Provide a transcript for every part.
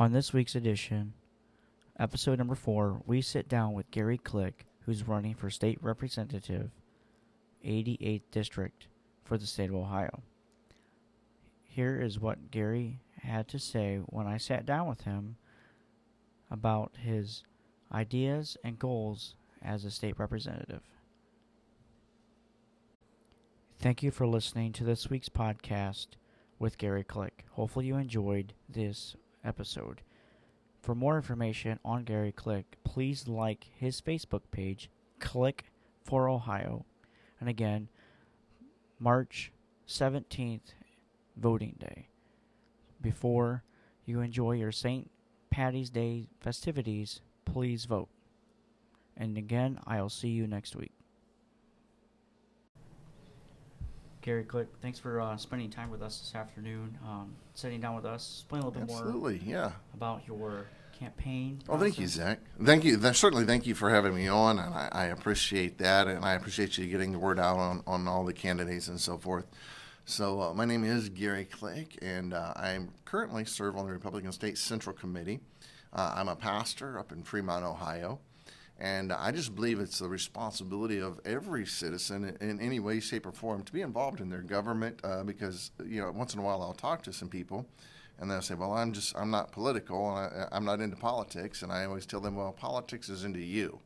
On this week's edition, episode number four, we sit down with Gary Click, who's running for state representative, 88th District for the state of Ohio. Here is what Gary had to say when I sat down with him about his ideas and goals as a state representative. Thank you for listening to this week's podcast with Gary Click. Hopefully, you enjoyed this episode. For more information on Gary Click, please like his Facebook page, Click for Ohio. And again, March 17th, voting day. Before you enjoy your St. Patty's Day festivities, please vote. And again, I'll see you next week. Gary Click, thanks for uh, spending time with us this afternoon, um, sitting down with us, explain a little bit more Absolutely, yeah. about your campaign. Well, thank you. Zach. Thank you. Certainly, thank you for having me on, and I, I appreciate that, and I appreciate you getting the word out on, on all the candidates and so forth. So, uh, my name is Gary Click, and uh, I currently serve on the Republican State Central Committee. Uh, I'm a pastor up in Fremont, Ohio, and I just believe it's the responsibility of every citizen in, any way, shape, or form to be involved in their government. Uh, because you know, once in a while, I'll talk to some people, and they'll say, "Well, I'm just I'm not political, and I, I'm not into politics." And I always tell them, "Well, politics is into you,"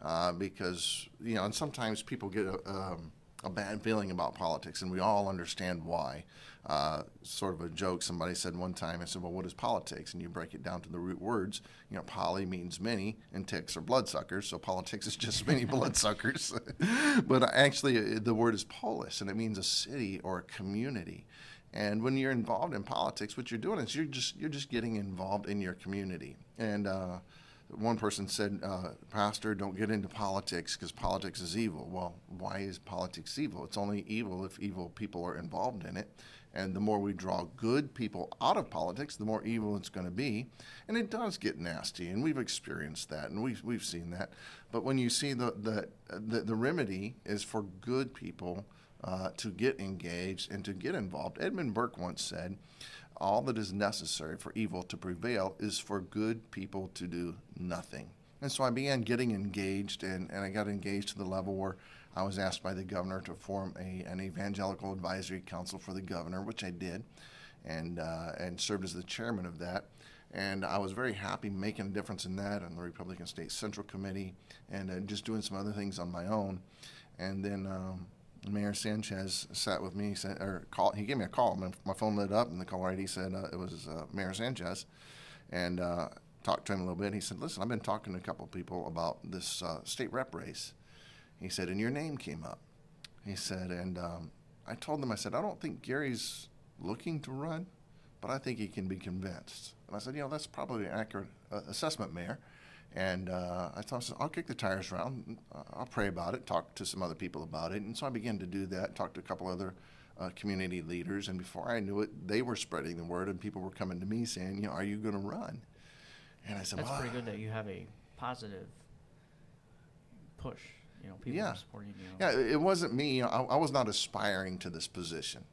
uh, because you know, and sometimes people get a, um, a bad feeling about politics, and we all understand why. Uh, sort of a joke. Somebody said one time, I said, "Well, what is politics?" And you break it down to the root words. You know, poly means many, and ticks are bloodsuckers. So politics is just many bloodsuckers. but actually, uh, the word is polis, and it means a city or a community. And when you're involved in politics, what you're doing is you're just you're just getting involved in your community. And uh, one person said, uh, "Pastor, don't get into politics because politics is evil." Well, why is politics evil? It's only evil if evil people are involved in it. And the more we draw good people out of politics, the more evil it's going to be. And it does get nasty, and we've experienced that, and we've we've seen that. But when you see the the the, the remedy is for good people uh, to get engaged and to get involved. Edmund Burke once said, All that is necessary for evil to prevail is for good people to do nothing. And so I began getting engaged, and, and I got engaged to the level where I was asked by the governor to form a, an evangelical advisory council for the governor, which I did, and, uh, and served as the chairman of that. And I was very happy making a difference in that on the Republican State Central Committee and uh, just doing some other things on my own. And then um, Mayor Sanchez sat with me, said, or call, he gave me a call. My, my phone lit up, and the caller ID said uh, it was uh, Mayor Sanchez. And uh, talked to him a little bit. He said, Listen, I've been talking to a couple of people about this uh, state rep race. He said, And your name came up. He said, And um, I told them, I said, I don't think Gary's looking to run, but I think he can be convinced. And I said, You know, that's probably an accurate uh, assessment, Mayor. And uh, I thought, I'll kick the tires around. I'll pray about it, talk to some other people about it. And so I began to do that, talk to a couple other uh, community leaders. And before I knew it, they were spreading the word, and people were coming to me saying, you know, are you going to run? And I said, That's well, pretty good that you have a positive push. You know, people Yeah. are supporting you. Yeah, it it wasn't me. I, I was not aspiring to this position.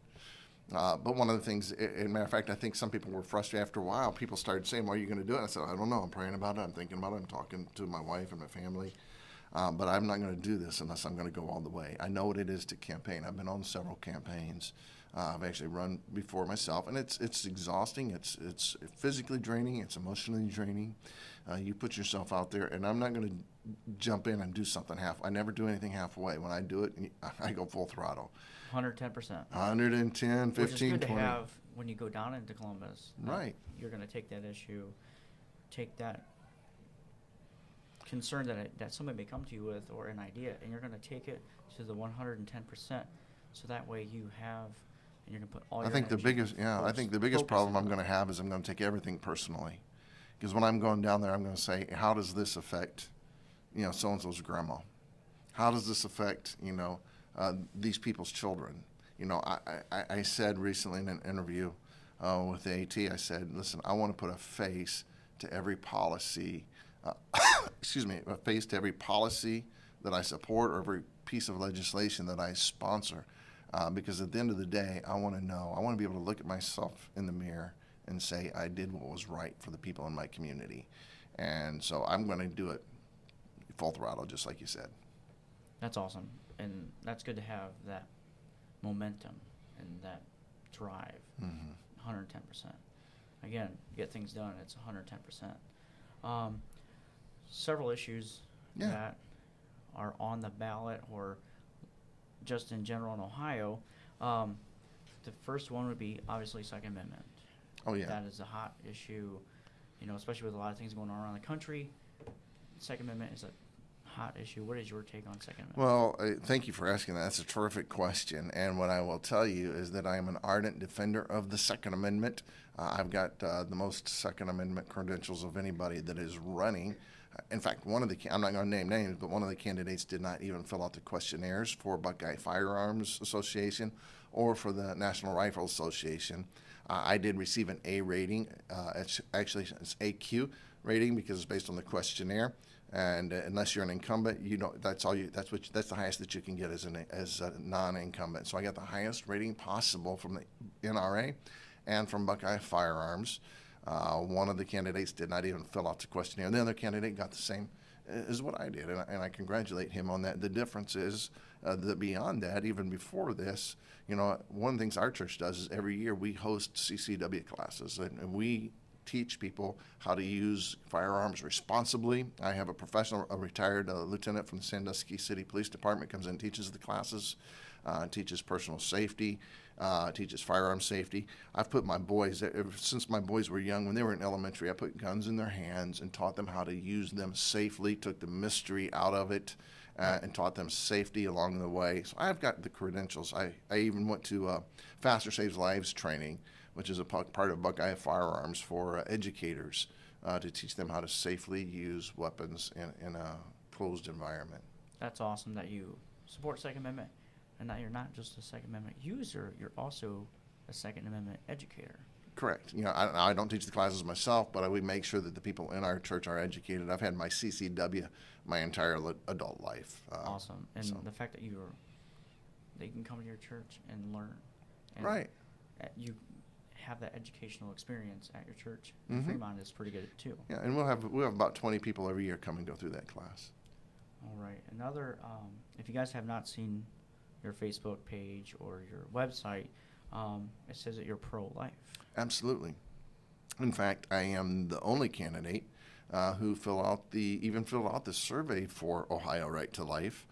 Uh, but one of the things, a- matter of fact, I think some people were frustrated after a while. People started saying, "Well, are you going to do it?" I said, "I don't know. I'm praying about it. I'm thinking about it. I'm talking to my wife and my family, uh, but I'm not going to do this unless I'm going to go all the way. I know what it is to campaign. I've been on several campaigns. Uh, I've actually run before myself, and it's it's exhausting. It's it's physically draining. It's emotionally draining. Uh, you put yourself out there, and I'm not going to jump in and do something half. I never do anything halfway. When I do it, I go full throttle. 110%. 110, Which is 15, good to have when you go down into Columbus. Right. You're going to take that issue, take that concern that, it, that somebody may come to you with or an idea, and you're going to take it to the 110%. So that way you have, and you're going to put all I your think the energy biggest, yeah, I think the biggest focus problem I'm into going to have is I'm going to take everything personally. Because when I'm going down there, I'm going to say, how does this affect, you know, so and so's grandma? How does this affect, you know, uh, these people's children? You know, I, I, I said recently in an interview uh, with the AT, I said, listen, I want to put a face to every policy, uh, excuse me, a face to every policy that I support or every piece of legislation that I sponsor. Uh, because at the end of the day, I want to know, I want to be able to look at myself in the mirror and say I did what was right for the people in my community. And so I'm going to do it full throttle, just like you said. That's awesome, and that's good to have that momentum and that drive. Mm-hmm. 110 percent. Again, get things done. It's 110 percent. Um, several issues Yeah. that are on the ballot or just in general in Ohio. Um, the first one would be obviously Second Amendment. Oh, yeah. That is a hot issue, you know, especially with a lot of things going on around the country. Second Amendment is a hot issue. What is your take on Second Amendment? Well, uh, thank you for asking that. That's a terrific question. And what I will tell you is that I am an ardent defender of the Second Amendment. Uh, I've got uh, the most Second Amendment credentials of anybody that is running. In fact, one of the I'm not going to name names, but one of the candidates did not even fill out the questionnaires for Buckeye Firearms Association or for the National Rifle Association. Uh, I did receive an A rating. Uh, it's actually it's AQ rating because it's based on the questionnaire. And uh, unless you're an incumbent, you know that's all you. That's what. You, that's the highest that you can get as an as a non-incumbent. So I got the highest rating possible from the NRA, and from Buckeye Firearms. Uh, one of the candidates did not even fill out the questionnaire. The other candidate got the same as what I did, and I, and I congratulate him on that. The difference is uh, that beyond that, even before this, you know, one of the things our church does is every year we host CCW classes, and, and we teach people how to use firearms responsibly. I have a professional, a retired uh, lieutenant from the Sandusky City Police Department comes in and teaches the classes, uh, teaches personal safety, uh, teaches firearm safety. I've put my boys, since my boys were young, when they were in elementary, I put guns in their hands and taught them how to use them safely, took the mystery out of it. Uh, and taught them safety along the way. So I've got the credentials. I, I even went to uh, Faster Saves Lives training, which is a part of Buckeye Firearms for uh, educators uh, to teach them how to safely use weapons in, in a closed environment. That's awesome that you support Second Amendment, and that you're not just a Second Amendment user. You're also a Second Amendment educator. Correct. You know, I, I don't teach the classes myself, but I would make sure that the people in our church are educated. I've had my CCW my entire li- adult life. Uh, awesome, and so- the fact that you're they can come to your church and learn. And Right. uh, You have that educational experience at your church. Mhm. Fremont is pretty good too. Yeah, and we'll have we'll have about twenty people every year come and go through that class. All right. Another, um, if you guys have not seen your Facebook page or your website, um, it says that you're pro-life. Absolutely. In fact, I am the only candidate uh, who fill out the even filled out the survey for Ohio Right to Life,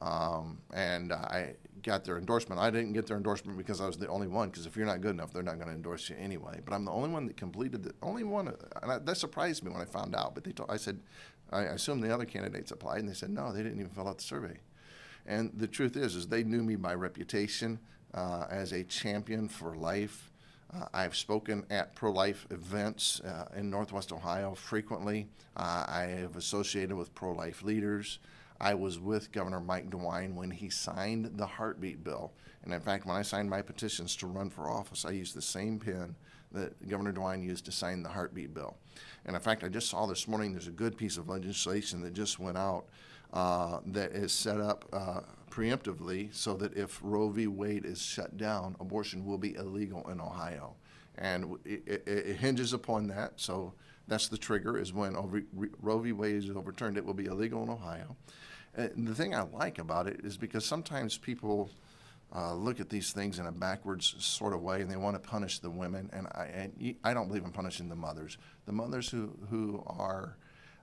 um, and I got their endorsement. I didn't get their endorsement because I was the only one. Because if you're not good enough, they're not going to endorse you anyway. But I'm the only one that completed the only one, and I, that surprised me when I found out. But they told I said, I assumed the other candidates applied, and they said no, they didn't even fill out the survey. And the truth is, is they knew me by reputation uh, as a champion for life. Uh, I've spoken at pro-life events uh, in Northwest Ohio frequently. Uh, I have associated with pro-life leaders. I was with Governor Mike DeWine when he signed the heartbeat bill. And in fact, when I signed my petitions to run for office, I used the same pen that Governor DeWine used to sign the heartbeat bill. And in fact, I just saw this morning there's a good piece of legislation that just went out uh, that is set up uh, preemptively so that if Roe v. Wade is shut down, abortion will be illegal in Ohio. And it, it, it hinges upon that. So that's the trigger is when Roe v. Wade is overturned, it will be illegal in Ohio. And the thing I like about it is because sometimes people uh, look at these things in a backwards sort of way and they want to punish the women. And I, and I don't believe in punishing the mothers. The mothers who, who are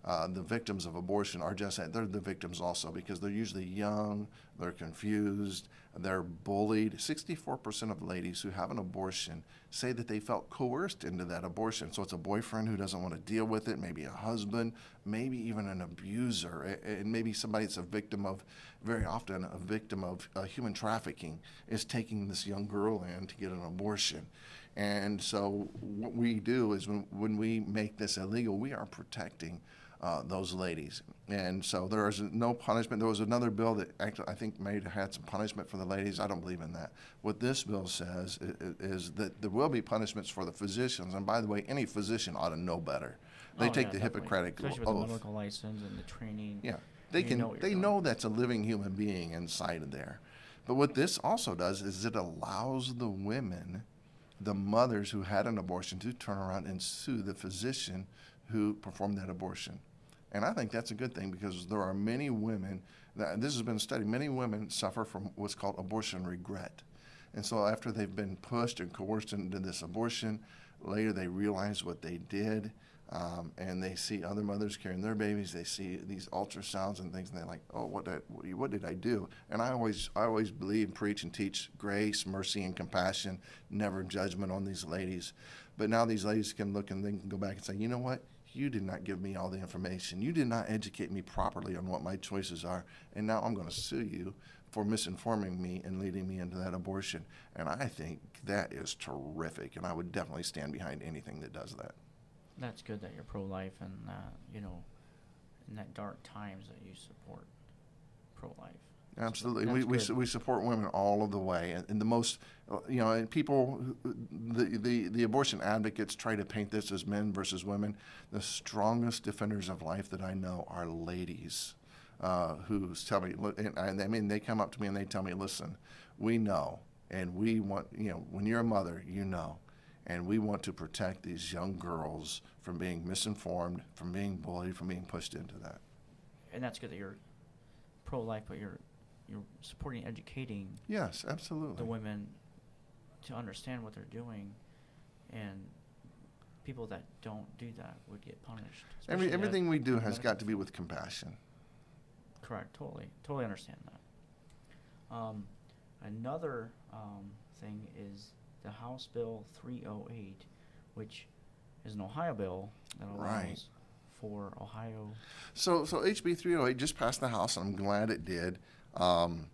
uh, the victims of abortion are just that they're the victims also because they're usually young, they're confused, they're bullied. 64% of ladies who have an abortion say that they felt coerced into that abortion. So it's a boyfriend who doesn't want to deal with it, maybe a husband, maybe even an abuser, and maybe somebody that's a victim of, very often a victim of uh, human trafficking, is taking this young girl in to get an abortion. And so what we do is when, when we make this illegal, we are protecting uh, those ladies. And so there is no punishment. There was another bill that actually I think may have had some punishment for the ladies. I don't believe in that. What this bill says i- i- is that there will be punishments for the physicians. And by the way, any physician ought to know better. They Oh, take yeah, the definitely. Hippocratic Especially with oath. the medical license and the training. Yeah, they You can. know they doing. know that's a living human being inside of there. But what this also does is it allows the women the mothers who had an abortion to turn around and sue the physician who performed that abortion. And I think that's a good thing because there are many women, that, this has been studied, many women suffer from what's called abortion regret. And so after they've been pushed and coerced into this abortion, later they realize what they did. Um, and they see other mothers carrying their babies. They see these ultrasounds and things, and they're like, "Oh, what did what did I do?" And I always I always believe, preach, and teach grace, mercy, and compassion, never judgment on these ladies. But now these ladies can look and they can go back and say, "You know what? You did not give me all the information. You did not educate me properly on what my choices are, and now I'm going to sue you for misinforming me and leading me into that abortion." And I think that is terrific, and I would definitely stand behind anything that does that that's good that you're pro-life and uh, you know in that dark times that you support pro-life absolutely. We, we, we support women all of the way and, and the most uh, you know and people the, the the abortion advocates try to paint this as men versus women. The strongest defenders of life that i know are ladies uh, who tell me and I, I mean they come up to me and they tell me listen we know and we want you know when you're a mother you know and we want to protect these young girls from being misinformed, from being bullied, from being pushed into that. And that's good that you're pro-life, but you're you're supporting, educating. Yes, absolutely. The women to understand what they're doing, and people that don't do that would get punished. Every, everything we do has got to be with compassion. Correct. Totally. Totally understand that. Um, another um, thing is the House Bill 308, which is an Ohio bill that allows right. for Ohio. So, so HB 308 just passed the House, and I'm glad it did. Um,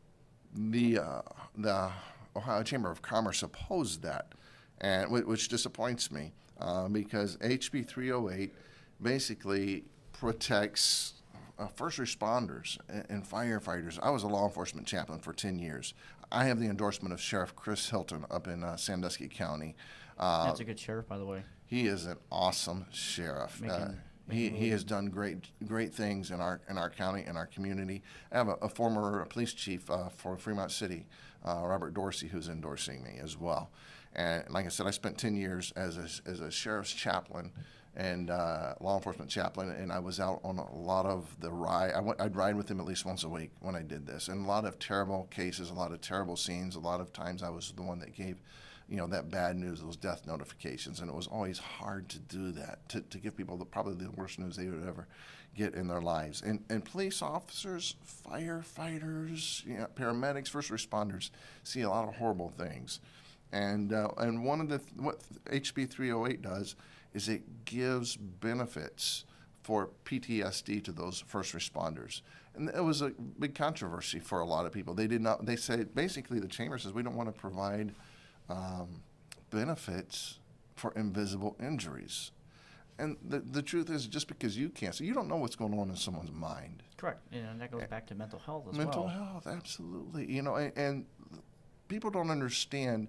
the uh, the Ohio Chamber of Commerce opposed that, and which disappoints me uh, because HB 308 basically protects uh, first responders and, and, firefighters. I was a law enforcement chaplain for 10 years. I have the endorsement of Sheriff Chris Hilton up in uh, Sandusky County. Uh, That's a good sheriff, by the way. He is an awesome sheriff. Making, uh, he, he has done great great things in our in our county in our community. I have a, a former police chief uh, for Fremont City, uh, Robert Dorsey, who's endorsing me as well. And like I said, I spent 10 years as a, as a sheriff's chaplain and uh, law enforcement chaplain, and I was out on a lot of the ride. I went, I'd ride with him at least once a week when I did this, and a lot of terrible cases, a lot of terrible scenes. A lot of times, I was the one that gave, you know, that bad news, those death notifications, and it was always hard to do that to, to give people the, probably the worst news they would ever get in their lives. And and police officers, firefighters, you know, paramedics, first responders see a lot of horrible things, and uh, and one of the what HB 308 does is it gives benefits for PTSD to those first responders. And it was a big controversy for a lot of people. They did not, they said, basically, the chamber says we don't want to provide um, benefits for invisible injuries. And the, the truth is, just because you can't see, you don't know what's going on in someone's mind. Correct. you And that goes back to mental health as mental well. Mental health, absolutely. You know, and, and people don't understand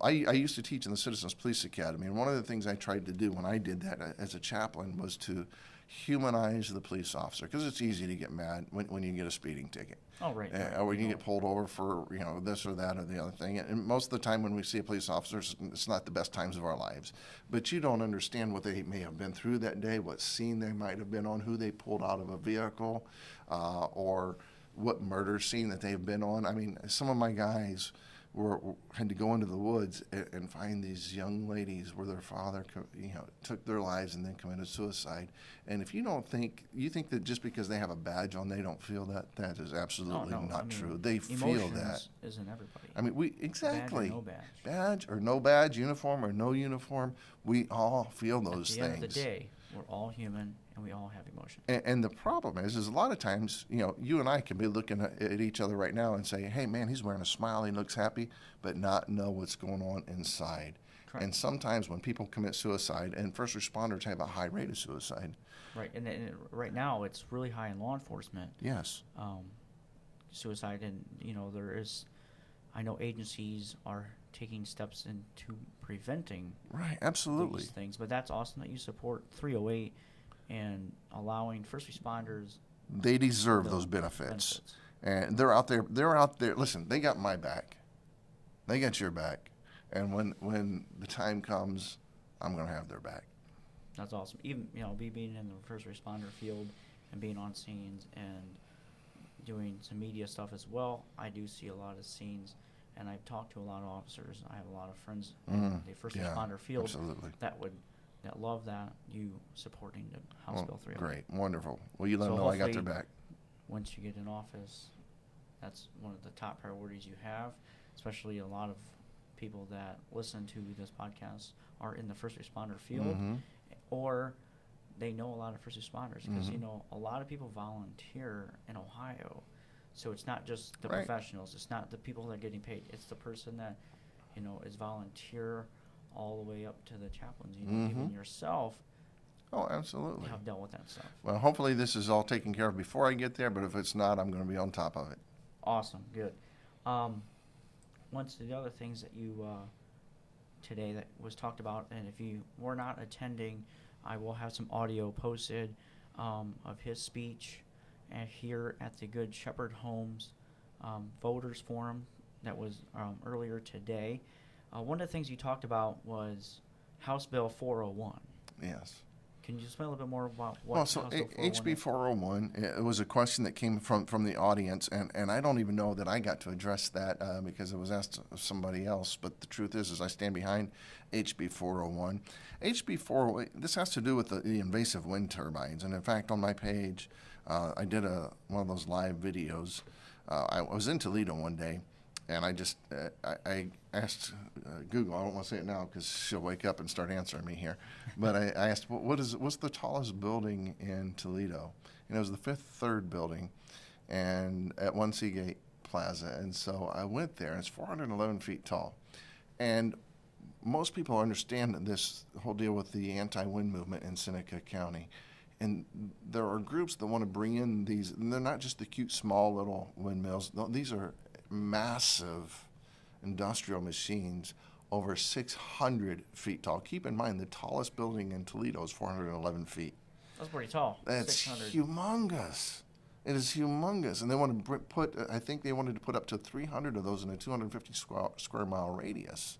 I, I, used to teach in the Citizens Police Academy, and one of the things I tried to do when I did that uh, as a chaplain was to humanize the police officer because it's easy to get mad when, when you get a speeding ticket. Oh, right. Uh, right. Or when you get pulled over for you know this or that or the other thing. And most of the time when we see a police officer, it's not the best times of our lives. But you don't understand what they may have been through that day, what scene they might have been on, who they pulled out of a vehicle, uh, or what murder scene that they've been on. I mean, some of my guys were, had to go into the woods and, and, find these young ladies where their father, you know, took their lives and then committed suicide. And if you don't think you think that just because they have a badge on, they don't feel that, that is absolutely oh, no. not I mean, true. They feel that. Isn't everybody? I mean, we exactly badge or no badge. badge or no badge, uniform or no uniform. We all feel those At the things. End of the day, we're all human and we all have emotion. And, and, the problem is, is a lot of times, you know, you and I can be looking at, at, each other right now and say, "Hey, man, he's wearing a smile, he looks happy," but not know what's going on inside. Correct. And sometimes when people commit suicide, and first responders have a high rate of suicide. Right, and, and right now it's really high in law enforcement. Yes. Um, suicide, and you know there is, I know agencies are taking steps into preventing right absolutely these things but that's awesome that you support 308 and allowing first responders they deserve those benefits. benefits. and they're out there they're out there listen they got my back they got your back And when when the time comes, I'm going to have their back. That's awesome. Even you know, be being in the first responder field and being on scenes and doing some media stuff as well. I do see a lot of scenes, and I've talked to a lot of officers. I have a lot of friends in Mm, the first yeah, responder field absolutely. that would love that you supporting the House Well, Bill 308. great, wonderful. Well, you let So them know I got their back. Once you get in office, that's one of the top priorities you have. Especially a lot of people that listen to this podcast are in the first responder field, Mhm. or they know a lot of first responders because you Mhm. know a lot of people volunteer in Ohio. So it's not just the Right. professionals. It's not the people that are getting paid. It's the person that, you know, is volunteer all the way up to the chaplains. You know, even yourself Oh, absolutely. have dealt with that stuff. Well, hopefully this is all taken care of before I get there, but if it's not, I'm going to be on top of it. Awesome, good. Um, once the other things that you uh, today that was talked about, and if you were not attending, I will have some audio posted um, of his speech and here at the Good Shepherd Homes um, Voters Forum that was um, earlier today. Uh, one of the things you talked about was House Bill 401. Yes. Can you explain a little bit more about what Well, so House Bill 401 HB is? 401, it was a question that came from, from the audience, and, and I don't even know that I got to address that uh, because it was asked of somebody else. But the truth is, is I stand behind HB 401. HB 401, this has to do with the, the invasive wind turbines, and in fact, on my page, uh, I did a one of those live videos. Uh, I was in Toledo one day, and I just uh, I, I asked uh, Google. I don't want to say it now because she'll wake up and start answering me here. But I, I asked, what, what is what's the tallest building in Toledo? And it was the fifth third building, and at One Seagate Plaza. And so I went there, and it's 411 feet tall. And most people understand this whole deal with the anti-wind movement in Seneca County. And there are groups that want to bring in these, and they're not just the cute small little windmills. These are massive industrial machines over 600 feet tall. Keep in mind, the tallest building in Toledo is 411 feet. That's pretty tall. That's 600. humongous. It is humongous, and they want to put. I think they wanted to put up to 300 of those in a 250 square, square mile radius.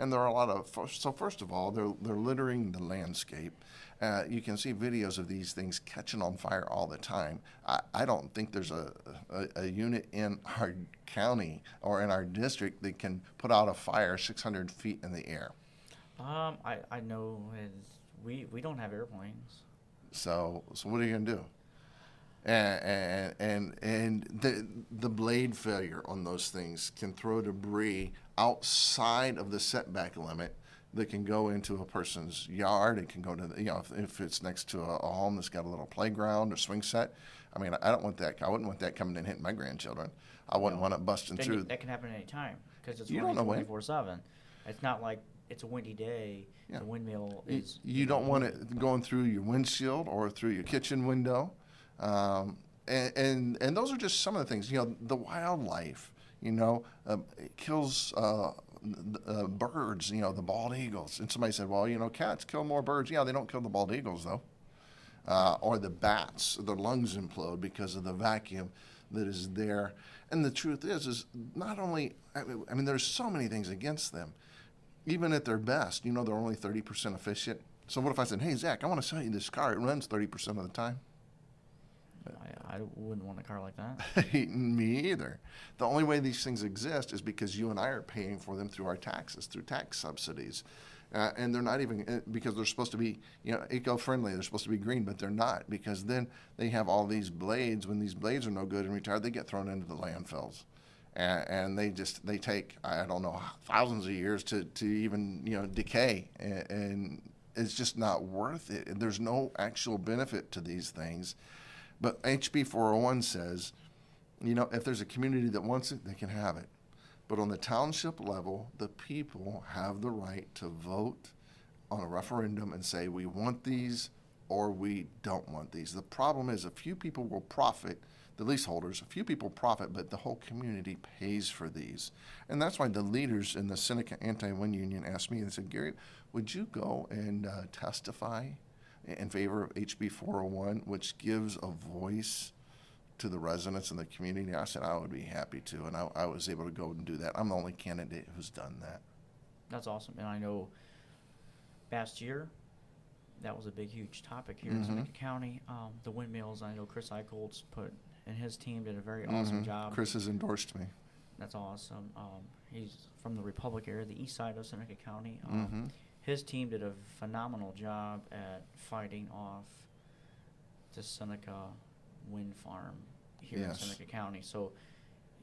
And there are a lot of. So first of all, they're they're littering the landscape. Uh, you can see videos of these things catching on fire all the time. I, I don't think there's a, a a unit in our county or in our district that can put out a fire 600 feet in the air. Um, I, I know we we don't have airplanes. So, so what are you gonna do? And and and the the blade failure on those things can throw debris outside of the setback limit that can go into a person's yard. It can go to the, you know if, if it's next to a, a home that's got a little playground or swing set. I mean, I don't want that. I wouldn't want that coming and hitting my grandchildren. I wouldn't No. want it busting Then through. you- that can happen at any time because it's You don't know twenty four seven. It's not like it's a windy day. Yeah. The windmill You, is. you don't want it going through your windshield or through your kitchen window. Um, and, and, and those are just some of the things. You know, the wildlife, you know, uh, it kills uh, uh, birds, you know, the bald eagles. And somebody said, well, you know, cats kill more birds. Yeah, they don't kill the bald eagles, though. Uh, or the bats, their lungs implode because of the vacuum that is there. And the truth is, is not only, I mean, I mean, there's so many things against them even at their best, you know, they're only 30% efficient. So what if I said, hey, Zach, I want to sell you this car. It runs 30% of the time. I, wouldn't want a car like that. Me either. The only way these things exist is because you and I are paying for them through our taxes, through tax subsidies. Uh, and they're not even uh, because they're supposed to be, you know, eco-friendly. They're supposed to be green, but they're not because then they have all these blades. When these blades are no good and retired, they get thrown into the landfills, and, and they just they take I don't know thousands of years to, to even you know decay, and, and it's just not worth it. There's no actual benefit to these things. But HB 401 says, you know, if there's a community that wants it, they can have it. But on the township level, the people have the right to vote on a referendum and say, we want these or we don't want these. The problem is, a few people will profit, the leaseholders, a few people profit, but the whole community pays for these. And that's why the leaders in the Seneca Anti Wind Union asked me, they said, Gary, would you go and uh, testify in favor of HB 401, which gives a voice to the residents in the community? I said I would be happy to, and I, I was able to go and do that. I'm the only candidate who's done that. That's awesome. And I know last year, that was a big, huge topic here in Mhm. Seneca County. Um, the windmills, I know Chris Eicholtz put, and his team did a very awesome Mhm. job. Chris has endorsed me. That's awesome. Um, he's from the Republic area, the east side of Seneca County. Um, hmm His team did a phenomenal job at fighting off the Seneca wind farm here Yes. in Seneca County. So,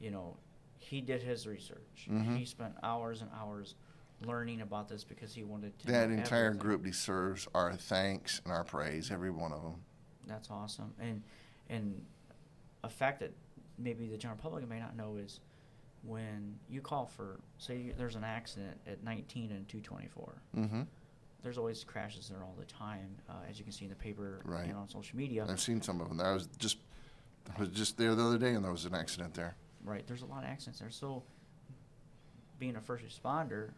you know, he did his research. Mhm. He spent hours and hours learning about this because he wanted to. That entire everything. group deserves our thanks and our praise, every one of them. That's awesome. And and a fact that maybe the general public may not know is when you call for say there's an accident at 19 and 224. hmm There's always crashes there all the time, uh, as you can see in the paper Right. and on social media. I've seen some of them. I was just I was just there the other day, and there was an accident there. Right. There's a lot of accidents there. So, being a first responder,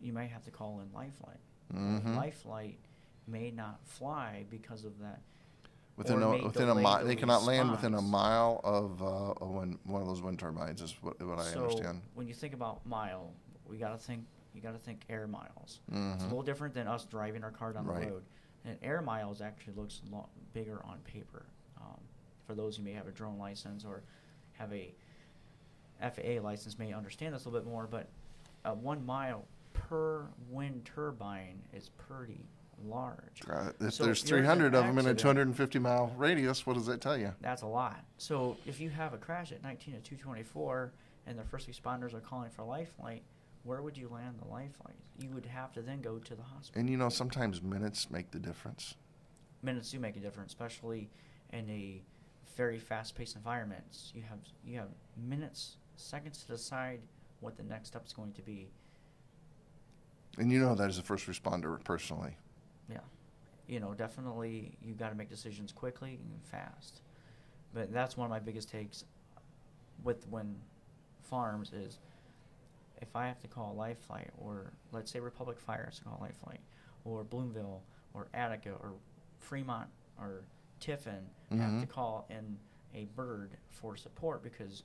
you may have to call in Lifeline. Mhm. Lifeline may not fly because of that. Within a within a mile, they cannot land within a mile of uh, a wind, one of those wind turbines. Is what, what I so understand. when you think about mile, we got to think. You got to think air miles. It's a Mhm. little different than us driving our car down Right. the road. And air miles actually looks a lot bigger on paper. Um, for those who may have a drone license or have a FAA license, may understand this a little bit more. But uh, one mile per wind turbine is pretty large. Uh, if So there's you're in 300 of them in a accident- 250 mile radius, what does that tell you? That's a lot. So if you have a crash at 19 to 224 and the first responders are calling for a lifeline, where would you land the lifeline? You would have to then go to the hospital. And you know, sometimes minutes make the difference. Minutes do make a difference, especially in a very fast-paced environment. You have you have minutes, seconds to decide what the next step is going to be. And you know that as a first responder personally. Yeah, you know, definitely you got to make decisions quickly and fast. But that's one of my biggest takes with wind farms is if I have to call Life Flight or let's say Republic Fire has to call Life Flight or Bloomville or Attica or Fremont or Tiffin have Mhm. to call in a bird for support because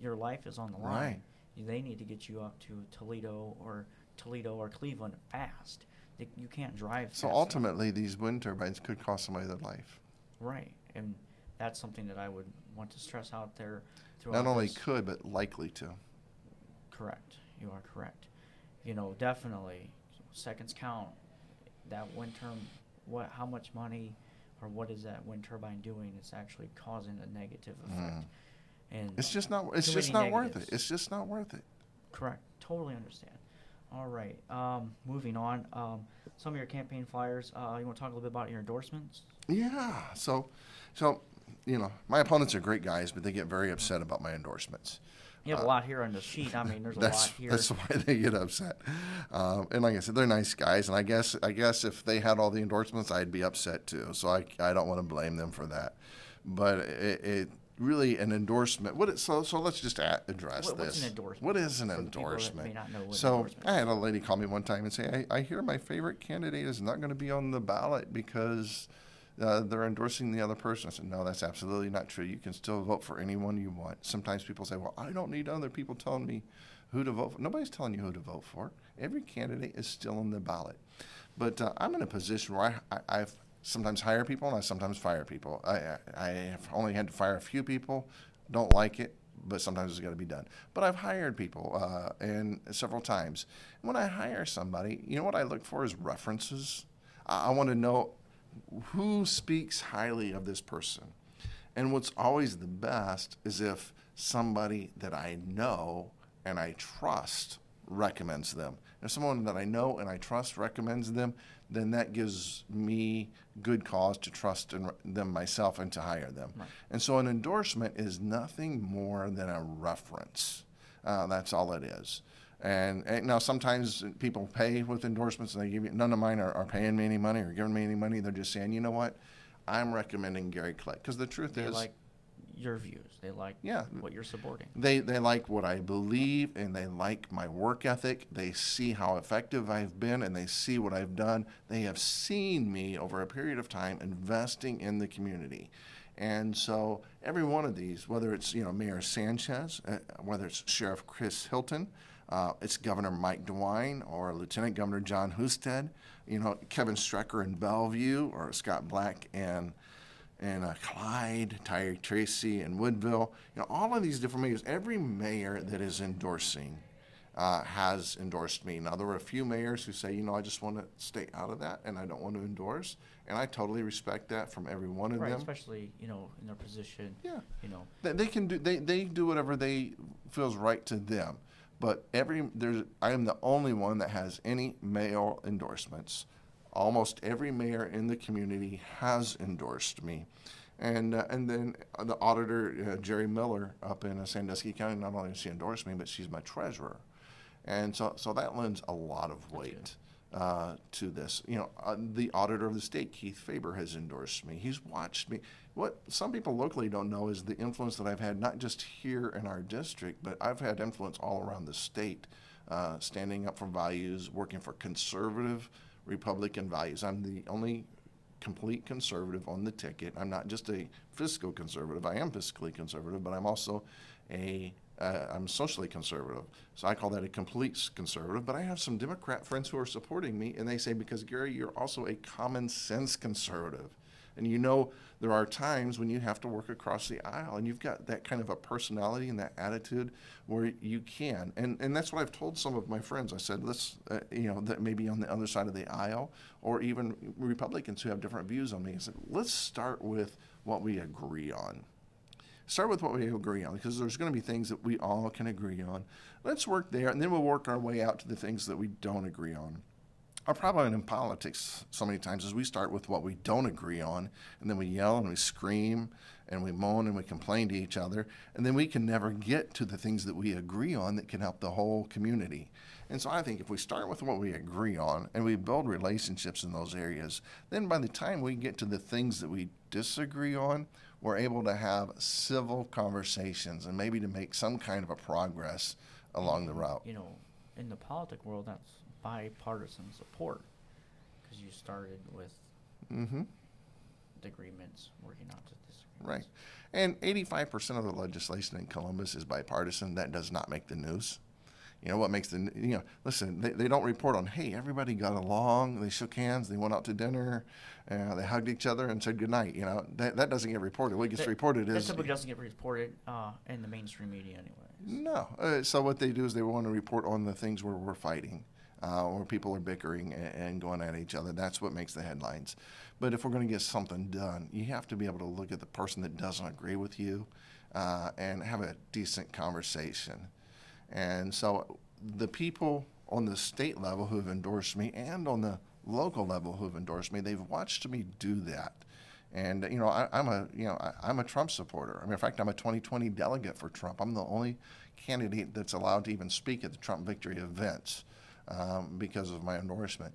your life is on the line. Right. They need to get you up to Toledo or Toledo or Cleveland fast. They, you can't drive. So fast enough. ultimately, these wind turbines could cost somebody their life. right, and that's something that I would want to stress out there. Not only this. could, but likely to. Correct. You are correct. You know, definitely seconds count. That wind term, what, how much money, or what is that wind turbine doing? It's actually causing a negative effect. Mhm. And It's just not. It's just not worth it. It's just not worth it. Correct. Totally understand. All right. Um, moving on. Um, some of your campaign flyers. Uh, you want to talk a little bit about your endorsements? Yeah. So, so you know, my opponents are great guys, but they get very upset about my endorsements. You have Uh, a lot here on the sheet. I mean, there's a lot here. That's why they get upset. Um, and like I said, they're nice guys, and I guess I guess if they had all the endorsements, I'd be upset too. So I, I don't want to blame them for that. But it, it really an endorsement. What it, so so let's just a- address What- what's this. an endorsement? What is an For the people that endorsement? may not know what so endorsement I had a lady call me one time and say, I, I hear my favorite candidate is not going to be on the ballot because uh, they're endorsing the other person. I said, no, that's absolutely not true. You can still vote for anyone you want. Sometimes people say, well, I don't need other people telling me who to vote for. Nobody's telling you who to vote for. Every candidate is still on the ballot. But uh, I'm in a position where I, I, I've sometimes hire people and I sometimes fire people. I, I, have only had to fire a few people. Don't like it, but sometimes it's got to be done. But I've hired people uh, and several times. When I hire somebody, you know what I look for is references. I, I want to know who speaks highly of this person. And what's always the best is if somebody that I know and I trust recommends them. If someone that I know and I trust recommends them, then that gives me good cause to trust in them myself and to hire them. Right. And so an endorsement is nothing more than a reference. Uh, that's all it is. And, and now sometimes people pay with endorsements and they give you, none of mine are, are paying me any money or giving me any money. They're just saying, you know what? I'm recommending Gary Click. Because the truth They is, like your views. They like Yeah. what you're supporting. they, they like what I believe and they like my work ethic. They see how effective I've been and they see what I've done. They have seen me over a period of time investing in the community. And so every one of these, whether it's you know Mayor Sanchez, uh, whether it's Sheriff Chris Hilton, Uh, it's Governor Mike DeWine or Lieutenant Governor Jon Husted, you know, Kevin Strecker in Bellevue or Scott Black and and uh, Clyde, Tyre Tracy and Woodville. You know, all of these different mayors. Every mayor that is endorsing uh, has endorsed me. Now, there were a few mayors who say, you know, I just want to stay out of that and I don't want to endorse. And I totally respect that from every one of Right, them. especially you know in their position. Yeah. You know. They, they can do they, they do whatever they feels right to them. But every there's I am the only one that has any mayoral endorsements. Almost every mayor in the community has endorsed me. And, uh, and then the auditor, uh, Jerry Miller, up in uh, Sandusky County, not only does she endorse me, but she's my treasurer. And so, so that lends a lot of weight uh, to this. You know, uh, the auditor of the state, Keith Faber, has endorsed me. He's watched me. What some people locally don't know is the influence that I've had, not just here in our district, but I've had influence all around the state, uh, standing up for values, working for conservative Republican values. I'm the only complete conservative on the ticket. I'm not just a fiscal conservative. I am fiscally conservative, but I'm also a uh, I'm socially conservative. So I call that a complete conservative. But I have some Democrat friends who are supporting me, and they say because Gary, you're also a common sense conservative. And you know, there are times when you have to work across the aisle, and you've got that kind of a personality and that attitude where you can. And and that's what I've told some of my friends. I said, let's, uh, you know, that maybe on the other side of the aisle, or even Republicans who have different views on me. I said, let's start with what we agree on start with what we agree on because there's going to be things that we all can agree on. Let's work there, and then we'll work our way out to the things that we don't agree on. Our problem in politics so many times is we start with what we don't agree on, and then we yell and we scream and we moan and we complain to each other, and then we can never get to the things that we agree on that can help the whole community. And so I think if we start with what we agree on and we build relationships in those areas, then by the time we get to the things that we disagree on, we're able to have civil conversations and maybe to make some kind of a progress along the route. You know, in the politic world, that's bipartisan support because you started with Mm-hmm. agreements working out to disagreements. Right. And 85% of the legislation in Columbus is bipartisan. That does not make the news. You know, what makes the, you know, listen, they, they don't report on, hey, everybody got along, they shook hands, they went out to dinner, uh, they hugged each other and said goodnight. You know, that, that doesn't get reported. What gets That- reported That is. typically doesn't get reported uh, in the mainstream media, anyway. No. Uh, so what they do is they want to report on the things where we're fighting, uh, where people are bickering and, and going at each other. That's what makes the headlines. But if we're going to get something done, you have to be able to look at the person that doesn't agree with you uh, and have a decent conversation. And so the people on the state level who have endorsed me and on the local level who have endorsed me, they've watched me do that. And you know, I, I'm a you know I, I'm a Trump supporter. I mean, in fact, I'm a 2020 delegate for Trump. I'm the only candidate that's allowed to even speak at the Trump victory events um, because of my endorsement.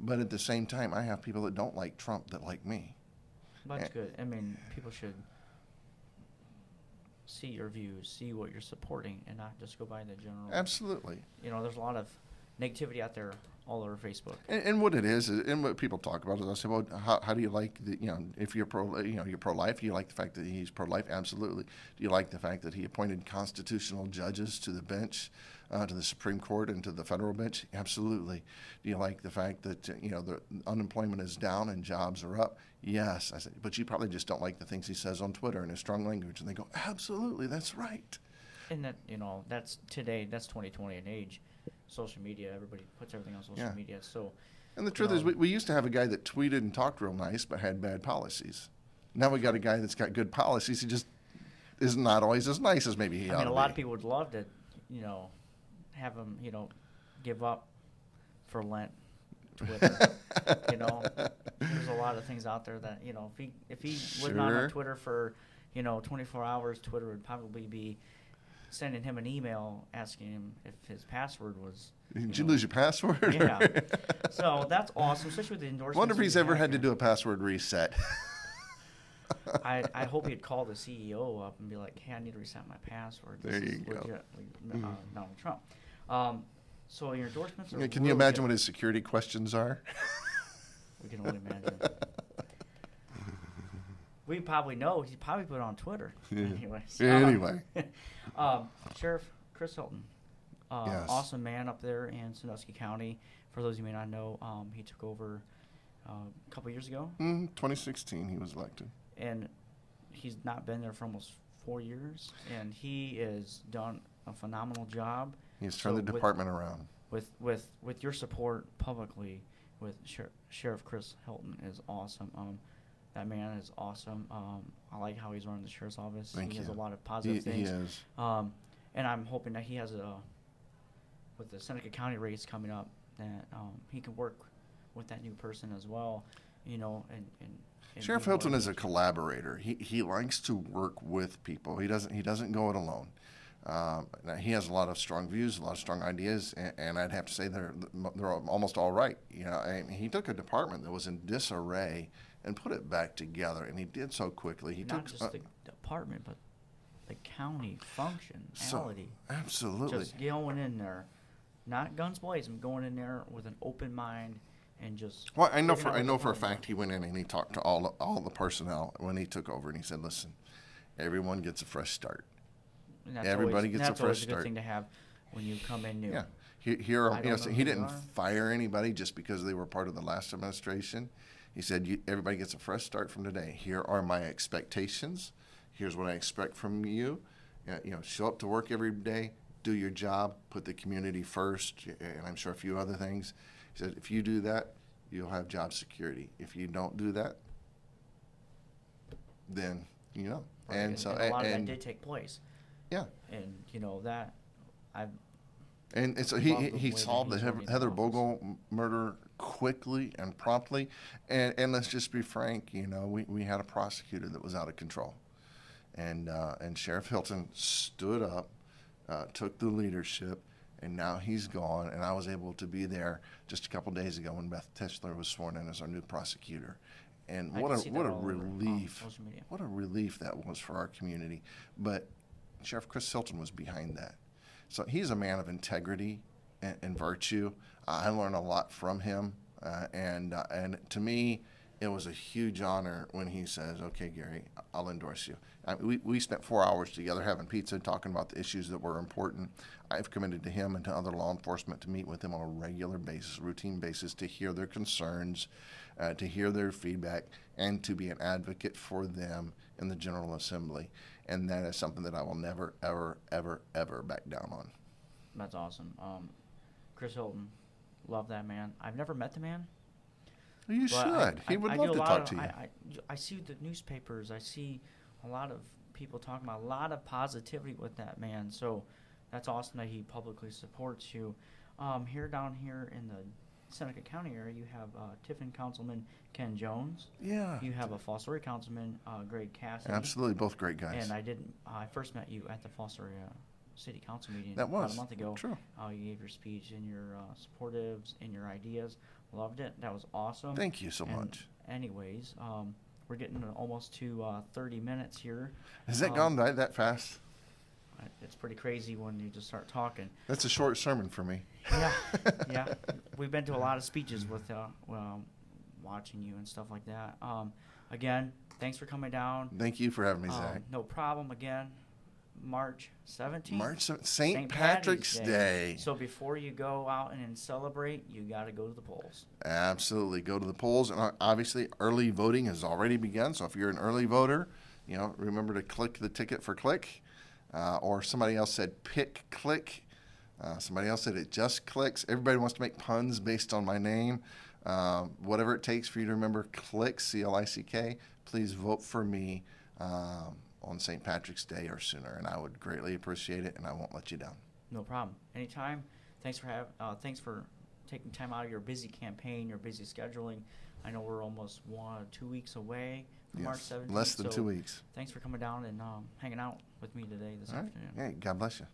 But at the same time, I have people that don't like Trump that like me. That's Eh. good. I mean, people should see your views, see what you're supporting, and not just go by the general. Absolutely. You know, there's a lot of negativity out there all over Facebook. And, and what it is, is- and what people talk about is, I say, well, how, how do you like the, you know, if you're pro, you know, you're pro-life, do you like the fact that he's pro-life? Absolutely. Do you like the fact that he appointed constitutional judges to the bench, uh, to the Supreme Court and to the federal bench? Absolutely. Do you like the fact that, uh, you know, the unemployment is down and jobs are up? Yes. I said, but you probably just don't like the things he says on Twitter and his strong language. And they go, absolutely, that's right. And that, you know, that's today, that's 2020 and age. Social media, everybody puts everything on social Yeah. media. So, And the truth is, we, we used to have a guy that tweeted and talked real nice, but had bad policies. Now we got a guy that's got good policies. He just is not always as nice as maybe he I ought mean, a to lot be. of people would love to, you know, have him, you know, give up for Lent. Twitter, you know, there's a lot of things out there that you know, if he if he was not on Twitter for, you know, 24 hours, Twitter would probably be sending him an email asking him if his password was. Did you lose your password? Yeah. So that's awesome, especially with the endorsements. Wonder if he's ever had to do a password reset. I, I hope he'd call the CEO up and be like, "Hey, I need to reset my password." There you is go. legit, like, uh, Mhm. Donald Trump. Um, so your endorsements are. Yeah, Can you really imagine good. what his security questions are? We can only imagine. we probably know. He probably put it on Twitter. Yeah. Anyways. Anyway. um, Sheriff Chris Hilton, Uh, Yes. Awesome man up there in Sandusky County. For those who may not know, um, he took over uh, a couple years ago, Mm, 2016, he was elected. and he's not been there for almost four years, and he is done a phenomenal job He's turned So the with- department around. with with with your support publicly with Sher- Sheriff Chris Hilton is awesome. Um, that man is awesome. Um, I like how he's running the sheriff's office. Thank he has a lot of He, positive he things. is. Um, and I'm hoping that he has a with the Seneca County race coming up that um, he can work with that new person as well. You know, and, and Sheriff Hilton is a collaborator. He he likes to work with people. He doesn't he doesn't go it alone. Um, now he has a lot of strong views, a lot of strong ideas, and, and I'd have to say they're they're almost all right. You know, I mean, he took a department that was in disarray and put it back together, and he did so quickly. He not took just uh, the department, but the county so functionality. absolutely. just going in there, not guns blazing, going in there with an open mind and just. Well, I know for I know for a fact he went in and he talked to all all the personnel when he took over, and he said, "Listen, everyone gets a fresh start. And that's everybody always, gets a that's always fresh a good start. thing to have when you come in new. Yeah. He, here, I you know, don't so know he they didn't are. fire anybody just because they were part of the last administration. He said, you, everybody gets a fresh start from today. Here are my expectations. Here's what I expect from you. Uh, you know, show up to work every day, do your job, put the community first, and I'm sure a few other things. He said, if you do that, you'll have job security. If you don't do that, then, you know. Right, And, so, a lot of and, that did take place, yeah. and you know that I've And, so he, Love he, the he that solved the he's Heather, running the Heather office. Bogle murder quickly and promptly. And, and let's just be frank, you know, we, we had a prosecutor that was out of control. And, uh, and Sheriff Hilton stood up, uh, took the leadership, and now he's gone. And I was able to be there just a couple days ago when Beth Tischler was sworn in as our new prosecutor. And I what can a see what a all over, um, relief! social media. What a relief that was for our community. But Sheriff Chris Hilton was behind that. So he's a man of integrity and, and virtue. I learned a lot from him, uh, and uh, and to me, it was a huge honor when he says, "Okay, Gary, I'll endorse you." I, we we spent four hours together having pizza, and talking about the issues that were important. I've committed to him and to other law enforcement to meet with them on a regular basis, routine basis, to hear their concerns, uh, to hear their feedback, and to be an advocate for them in the General Assembly. And that is something that I will never, ever, ever, ever back down on. that's awesome. Um, Chris Hilton, love that man. I've never met the man. You should. I- he I- would I love to talk of- to you. I, I, I see the newspapers. I see a lot of people talking about a lot of positivity with that man. So that's awesome that he publicly supports you. Um, here down here in the Seneca County area, you have uh, Tiffin Councilman Ken Jones. yeah. You have a Fostoria Councilman uh, Greg Cassidy. Absolutely, both great guys. And I didn't. I first met you at the Fostoria City Council meeting That about was a month ago. true. Uh, you gave your speech and your uh, supportives and your ideas. Loved it. That was awesome. Thank you so And much. Anyways, um, we're getting almost to uh, 30 minutes here. Has that um, gone by that fast? It's pretty crazy when you just start talking. That's a short sermon for me. Yeah, yeah. We've been to a lot of speeches with uh, well, watching you and stuff like that. Um, again, thanks for coming down. Thank you for having me, Um, Zach. no problem. Again, March 17th. March seventh, St. Patrick's Day. So before you go out and celebrate, you got to go to the polls. Absolutely. Go to the polls. And uh, obviously, early voting has already begun. So if you're an early voter, you know, remember to click the ticket for click. Uh, or somebody else said pick click. Uh, somebody else said it just clicks. Everybody wants to make puns based on my name. Um, whatever it takes for you to remember click, C L I C K, please vote for me um, on St. Patrick's Day or sooner. And I would greatly appreciate it, and I won't let you down. No problem. Anytime. Thanks for have. Uh, thanks for taking time out of your busy campaign, your busy scheduling. I know we're almost one, two weeks away from March Yes, 17th. less than so two weeks. Thanks for coming down and um, hanging out with me today this All right. afternoon. Hey, God bless you.